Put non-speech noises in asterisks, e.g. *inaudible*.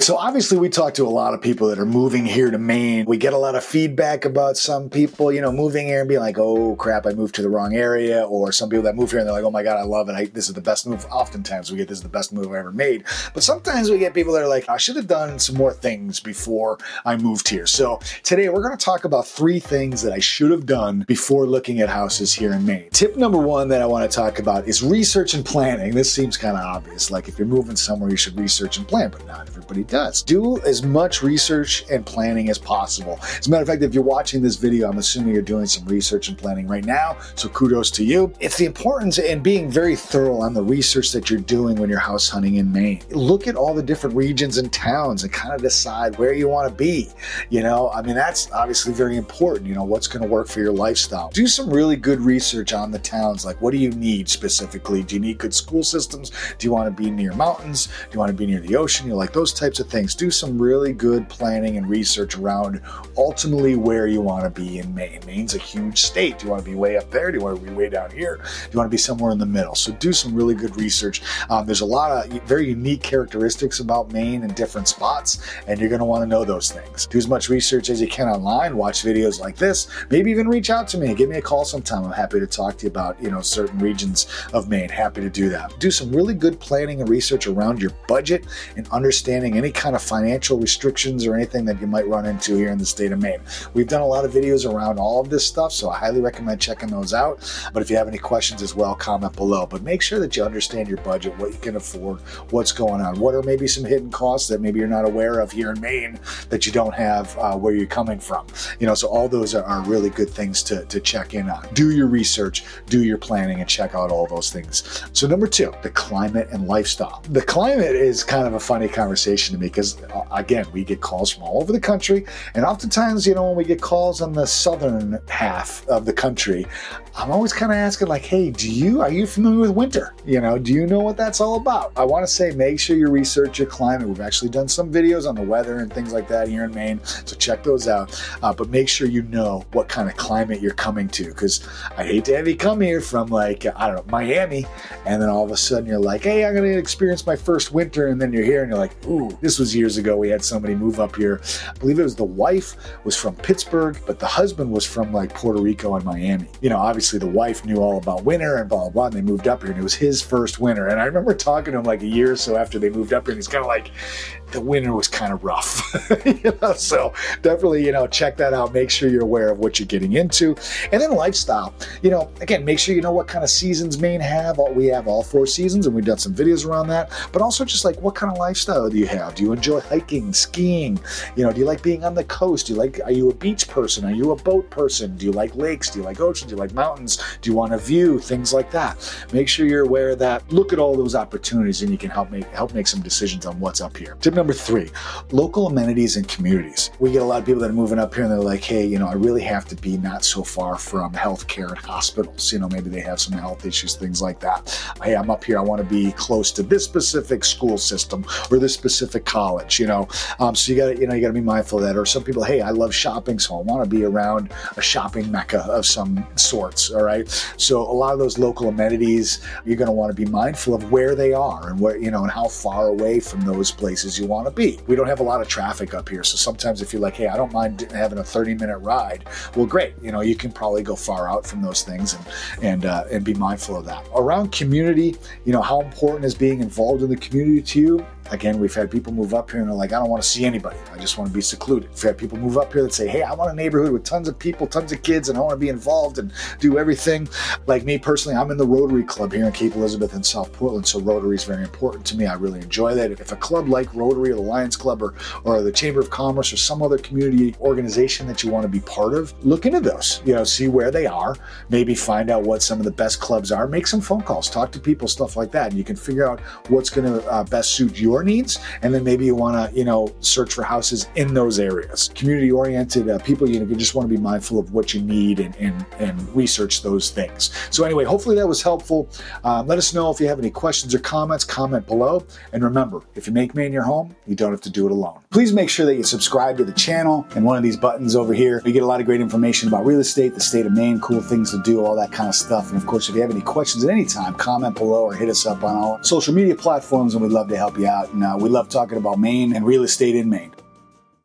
So obviously we talk to a lot of people that are moving here to Maine. We get a lot of feedback about some people, you know, moving here and being like, oh crap, I moved to the wrong area. Or some people that move here and they're like, oh my God, I love it. I, this is the best move. Oftentimes we get this is the best move I ever made. But sometimes we get people that are like, I should have done some more things before I moved here. So today we're going to talk about three things that I should have done before looking at houses here in Maine. Tip number one that I want to talk about is research and planning. This seems kind of obvious. Like if you're moving somewhere, you should research and plan, but not everybody does. Do as much research and planning as possible. As a matter of fact, if you're watching this video, I'm assuming you're doing some research and planning right now. So kudos to you. It's the importance in being very thorough on the research that you're doing when you're house hunting in Maine. Look at all the different regions and towns and kind of decide where you want to be. You know, I mean, that's obviously very important. You know, what's going to work for your lifestyle. Do some really good research on the towns. Like, what do you need specifically? Do you need good school systems? Do you want to be near mountains? Do you want to be near the ocean? You like those types things. Do some really good planning and research around ultimately where you want to be in Maine. Maine's a huge state. Do you want to be way up there? Do you want to be way down here? Do you want to be somewhere in the middle? So do some really good research. Um, there's a lot of very unique characteristics about Maine and different spots, and you're going to want to know those things. Do as much research as you can online. Watch videos like this. Maybe even reach out to me. Give me a call sometime. I'm happy to talk to you about you know certain regions of Maine. Happy to do that. Do some really good planning and research around your budget and understanding any kind of financial restrictions or anything that you might run into here in the state of Maine. We've done a lot of videos around all of this stuff, so I highly recommend checking those out. But if you have any questions as well, comment below. But make sure that you understand your budget, what you can afford, what's going on, what are maybe some hidden costs that maybe you're not aware of here in Maine that you don't have uh, where you're coming from. You know, so all those are, are really good things to, to check in on. Do your research, do your planning, and check out all those things. So, number two, the climate and lifestyle. The climate is kind of a funny conversation because uh, again, we get calls from all over the country. And oftentimes, you know, when we get calls on the southern half of the country, I'm always kind of asking, like, hey, do you, are you familiar with winter? You know, do you know what that's all about? I want to say make sure you research your climate. We've actually done some videos on the weather and things like that here in Maine. So check those out. Uh, but make sure you know what kind of climate you're coming to because I hate to have you come here from, like, I don't know, Miami. And then all of a sudden you're like, hey, I'm going to experience my first winter. And then you're here and you're like, ooh, this was years ago. We had somebody move up here. I believe it was the wife was from Pittsburgh, but the husband was from like Puerto Rico and Miami. You know, obviously the wife knew all about winter and blah, blah, blah. And they moved up here and it was his first winter. And I remember talking to him like a year or so after they moved up here and he's kind of like, the winter was kind of rough. *laughs* you know, so definitely, you know, check that out. Make sure you're aware of what you're getting into. And then lifestyle. You know, again, make sure you know what kind of seasons Maine have. We have all four seasons and we've done some videos around that. But also just like what kind of lifestyle do you have? Do you enjoy hiking, skiing? You know, do you like being on the coast? Do you like are you a beach person? Are you a boat person? Do you like lakes? Do you like oceans? Do you like mountains? Do you want a view? Things like that. Make sure you're aware of that. Look at all those opportunities and you can help make help make some decisions on what's up here. Tip number three, local amenities and communities. We get a lot of people that are moving up here and they're like, hey, you know, I really have to be not so far from healthcare and hospitals. You know, maybe they have some health issues, things like that. Hey, I'm up here. I want to be close to this specific school system or this specific college, you know. Um, so you got to, you know, you got to be mindful of that. Or some people, hey, I love shopping, so I want to be around a shopping mecca of some sorts. All right. So a lot of those local amenities, you're going to want to be mindful of where they are and where, you know, and how far away from those places you want to be. We don't have a lot of traffic up here. So sometimes if you're like, hey, I don't mind having a 30 minute ride, well, great. You know, you can probably go far out from those things and, and, uh, and be mindful of that. Around community, you know, how important is being involved in the community to you? Again, we've had people move up here and they're like, I don't want to see anybody. I just want to be secluded. We've had people move up here that say, Hey, I want a neighborhood with tons of people, tons of kids, and I want to be involved and do everything. Like me personally, I'm in the Rotary Club here in Cape Elizabeth and South Portland, so Rotary is very important to me. I really enjoy that. If a club like Rotary or the Lions Club or, or the Chamber of Commerce or some other community organization that you want to be part of, look into those. You know, see where they are, maybe find out what some of the best clubs are, make some phone calls, talk to people, stuff like that, and you can figure out what's going to uh, best suit your your needs, and then maybe you want to, you know, search for houses in those areas. Community oriented uh, people, you know, you just want to be mindful of what you need and, and, and research those things. So, anyway, hopefully that was helpful. Um, let us know if you have any questions or comments, comment below. And remember, if you make Maine your home, you don't have to do it alone. Please make sure that you subscribe to the channel and one of these buttons over here. You get a lot of great information about real estate, the state of Maine, cool things to do, all that kind of stuff. And of course, if you have any questions at any time, comment below or hit us up on all social media platforms, and we'd love to help you out. And uh, we love talking about Maine and real estate in Maine.